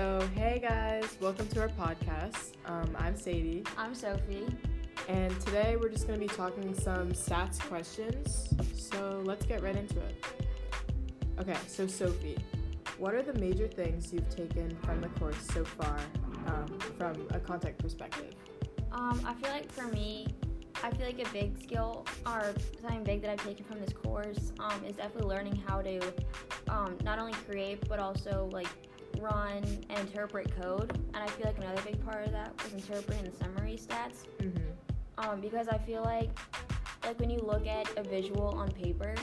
So, hey guys, welcome to our podcast. Um, I'm Sadie, I'm Sophie. and today we're just going to be talking some stats questions. So, let's get right into it. Okay, so Sophie, what are the major things you've taken from the course so far um, from a content perspective? Um, I feel like for me, I feel like a big skill or something big that I've taken from this course um, is definitely learning how to um, not only create but also like run and interpret code. And I feel like another big part of that was interpreting the summary stats. Mm-hmm. Um, because I feel like like when you look at a visual on paper,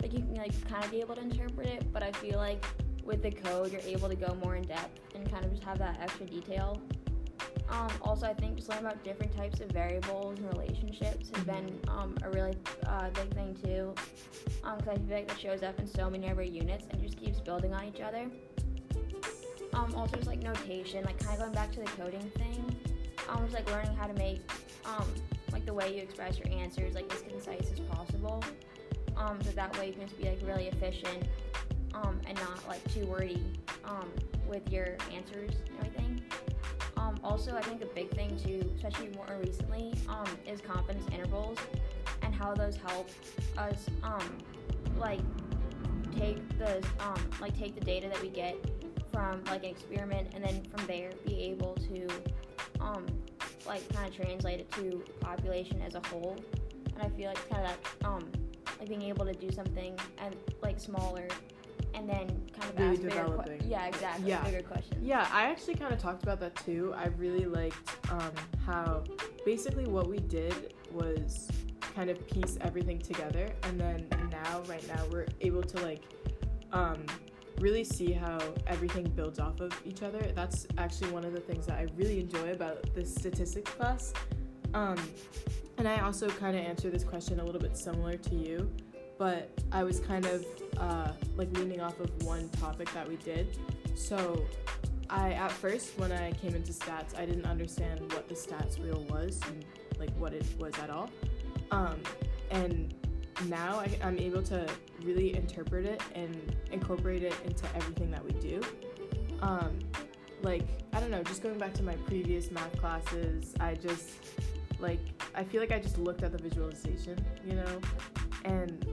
like you can like kind of be able to interpret it, but I feel like with the code you're able to go more in depth and kind of just have that extra detail. Um, also, I think just learning about different types of variables and relationships has been um, a really uh, big thing too. Because I feel like that shows up in so many of our units and just keeps building on each other. Um, also, just like notation, like kind of going back to the coding thing. Um, just like learning how to make um, like the way you express your answers like as concise as possible. Um, so that way you can just be like really efficient um, and not like too wordy um, with your answers and everything. Um, also, I think a big thing too, especially more recently, um, is confidence intervals and how those help us um, like take the um, like take the data that we get from like an experiment and then from there be able to um, like kind of translate it to population as a whole. And I feel like kind of that um, like being able to do something and like smaller and then kind of Really ask bigger developing. que- yeah exactly Yeah. bigger questions. Yeah, I actually kind of talked about that too. I really liked um, how basically what we did was kind of piece everything together, and then now, right now, we're able to like um, really see how everything builds off of each other. That's actually one of the things that I really enjoy about this statistics class. Um, and I also kind of answer this question a little bit similar to you, but I was kind of uh, like leaning off of one topic that we did. So I at first when I came into stats, I didn't understand what the stats wheel was and like what it was at all. Um, and now I, I'm able to really interpret it and incorporate it into everything that we do. Um, like I don't know, just going back to my previous math classes, I just like I feel like I just looked at the visualization, you know, and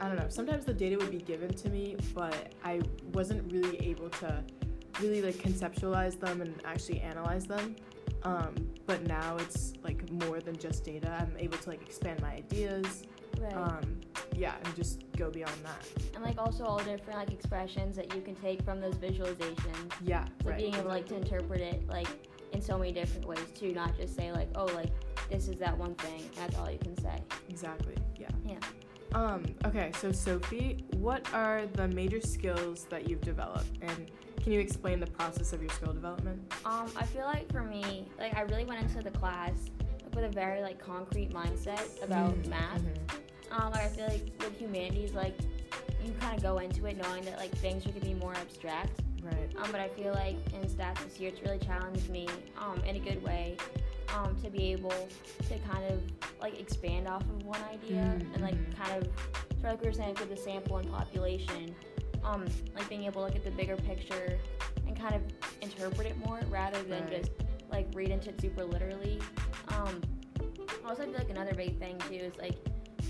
I don't know. Sometimes the data would be given to me, but I wasn't really able to really like conceptualize them and actually analyze them. Um, but now it's like more than just data. I'm able to like expand my ideas. Right. Um, yeah, and just go beyond that. and like also all different like expressions that you can take from those visualizations. Yeah, So right. being able like to interpret it like in so many different ways too, not just say like, oh like this is that one thing, that's all you can say. Exactly. Yeah. Yeah. Um, okay, so Sophie, what are the major skills that you've developed? And can you explain the process of your skill development? Um, I feel like for me, like I really went into the class with a very like concrete mindset about Mhm, math. mhm. Um, like I feel like with humanities, like you kind of go into it knowing that like things are gonna be more abstract. Right. Um, but I feel like in stats this year, it's really challenged me um, in a good way um, to be able to kind of like expand off of one idea Mm, and like mhm. kind of of like we were saying with the sample and population, um, like being able to look at the bigger picture and kind of interpret it more rather than Right. just like read into it super literally. Um, also, I feel like another big thing too is like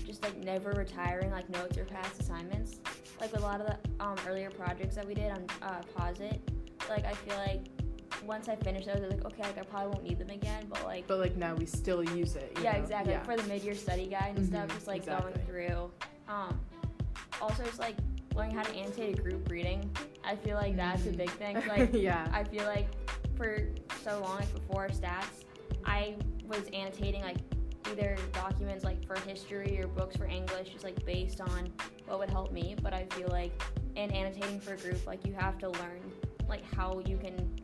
just like never retiring like notes or past assignments. Like a lot of the um, earlier projects that we did on uh, Posit, like I feel like once I finish those, I was like, okay, like I probably won't need them again, but like But like now we still use it. yeah, know? exactly. Yeah. For the mid-year study guide and stuff, Mhm, just like exactly. going through. Um, also, just like learning how to annotate a group reading. I feel like that's a Mhm. big thing. Like yeah. I feel like for so long like, before stats, I was annotating like either documents like for history or books for English, just like based on what would help me. But I feel like in annotating for a group, like you have to learn like how you can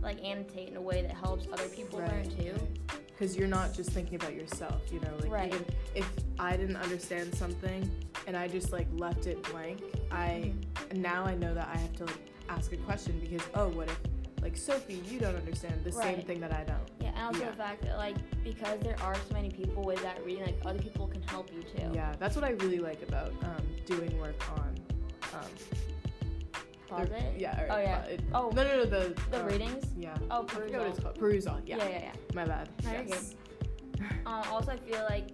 like annotate in a way that helps other people learn too. Because you're not just thinking about yourself, you know. Like Right. even if I didn't understand something and I just like left it blank, I Mm-hmm. now I know that I have to like ask a question because oh, what if like Sophie, you don't understand the same thing that I don't. And also Yeah. the fact that like because there are so many people with that reading, like other people can help you too. Yeah, that's what I really like about um, doing work on um, Pause the, it? Yeah. Or, Oh, yeah. uh, it- Oh, no, no, no. The the um, readings? Yeah. Oh, I what it's Perusall. called. Perusall. Yeah. Yeah, yeah, yeah. My bad. No, yes. Um, also, I feel like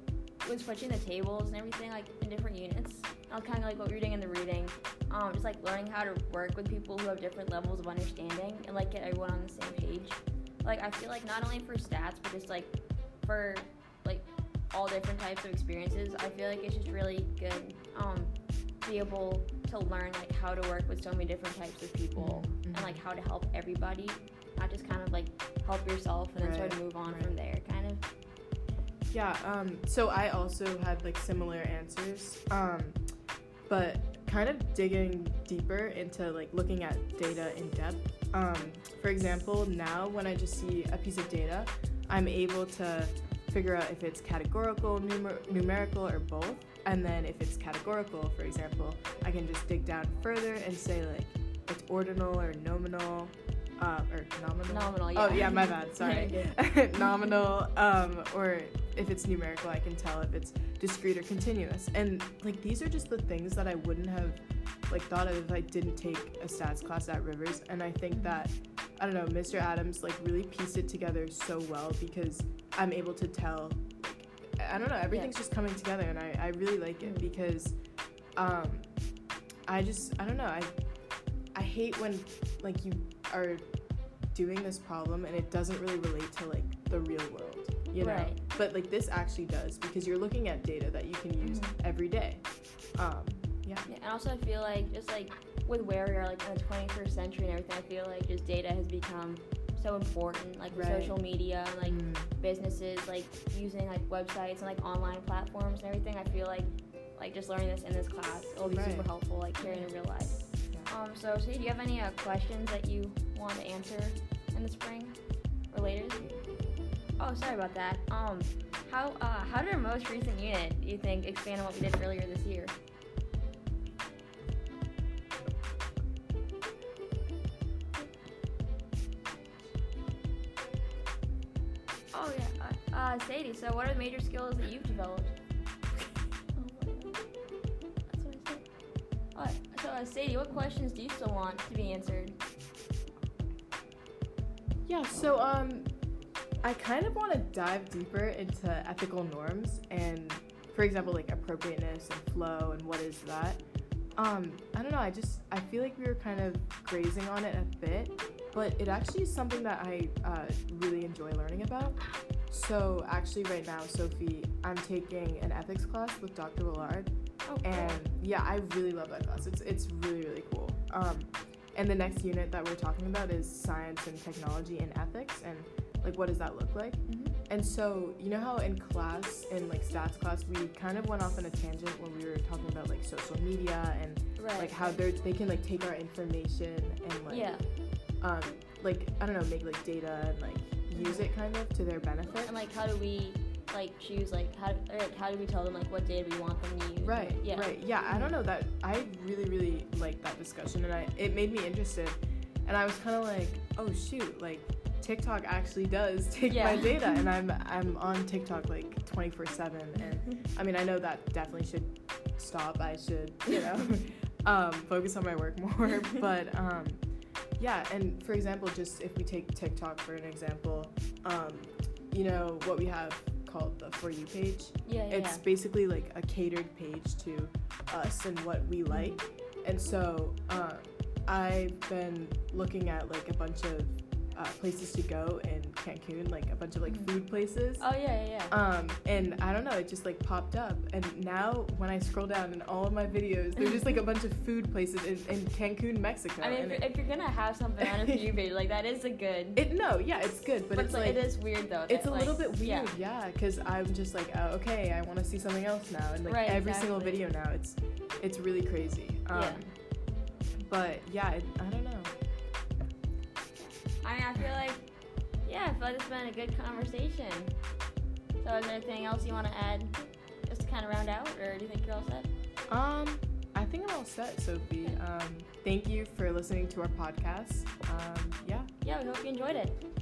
when switching the tables and everything, like in different units, uh, kind of like what we were doing in the reading, um, just like learning how to work with people who have different levels of understanding and like get everyone on the same page. Like I feel like not only for stats, but just like for like all different types of experiences, I feel like it's just really good um, to be able to learn like how to work with so many different types of people Mhm. and like how to help everybody, not just kind of like help yourself and then sort of move on right. from there, kind of. Yeah, um, so I also had like similar answers, um, but kind of digging deeper into like looking at data in depth. Um, for example, now when I just see a piece of data, I'm able to figure out if it's categorical, numer- numerical, or both. And then if it's categorical, for example, I can just dig down further and say like it's ordinal or nominal, uh, or nominal. Nominal, yeah. Oh yeah, my bad. Sorry. Nominal, um, or if it's numerical, I can tell if it's discrete or continuous. And like these are just the things that I wouldn't have like thought of if I didn't take a stats class at Rivers. And I think that I don't know, Mr. Adams like really pieced it together so well because I'm able to tell. Like, I don't know, everything's just coming together, and I, I really like it because um, I just I don't know I I hate when like you are doing this problem and it doesn't really relate to like the real world, you know. Right. But like this actually does because you're looking at data that you can use Mhm. every day. Um, yeah. Yeah, and also I feel like just like with where we are like in the 21st century and everything, I feel like just data has become so important, like Right. social media and like Mm, businesses like using like websites and like online platforms and everything. I feel like like just learning this in this class will be Right. super helpful like here in real life. Yeah. Um, so, Sadie, do you have any uh, questions that you want to answer in the spring or later? Oh, sorry about that. Um, how uh, how did our most recent unit do you think expand on what we did earlier this year? Oh yeah, uh, uh, Sadie. So, what are the major skills that you've developed? Said. So uh, Sadie, what questions do you still want to be answered? Yeah, so um I kind of want to dive deeper into ethical norms and for example like appropriateness and flow and what is that. Um I don't know, I just I feel like we were kind of grazing on it a bit, but it actually is something that I uh, really enjoy learning about. So actually right now, Sophie, I'm taking an ethics class with Dr. Willard Oh, and yeah, I really love that class. It's it's really really cool. Um, and the next unit that we're talking about is science and technology and ethics, and like what does that look like? hmm And so you know how in class, in like stats class, we kind of went off on a tangent when we were talking about like social media and right. like how they they can like take our information and like yeah, um like I don't know make like data and like use it kind of to their benefit. and like how do we like choose like how or, like, how do we tell them like what data we want them to use? Right. like, yeah. Right. Yeah. I don't know that. I really, really liked that discussion, and I it made me interested, and I was kind of like, oh shoot, like TikTok actually does take my data, and I'm I'm on TikTok like 24 seven, and I mean I know that definitely should stop. I should you know um, focus on my work more, but um, yeah. And for example, just if we take TikTok for an example, um, you know what we have called the for you page yeah, yeah, it's basically like a catered page to us and what we like and so um, i've been looking at like a bunch of uh, places to go in cancun like a bunch of like Mhm. food places Oh yeah, yeah, yeah. um, and i don't know it just like popped up and now when i scroll down in all of my videos there's just like a bunch of food places in, in cancun mexico I mean, and if, it, if you're gonna have something on a you page, like that is a good. it no yeah it's good but, but it's like, it is weird though. it's a like, little bit weird, yeah, because I'm just like, oh, okay, I want to see something else now, and like Right, every single video now, it's it's really crazy. Um, Yeah. But yeah, it, I don't know. I mean, I feel like, yeah, I feel like it's been a good conversation. So, is there anything else you want to add, just to kind of round out, or do you think you're all set? Um, I think I'm all set, Sophie. Um, thank you for listening to our podcast. Um, yeah. Yeah, we hope you enjoyed it.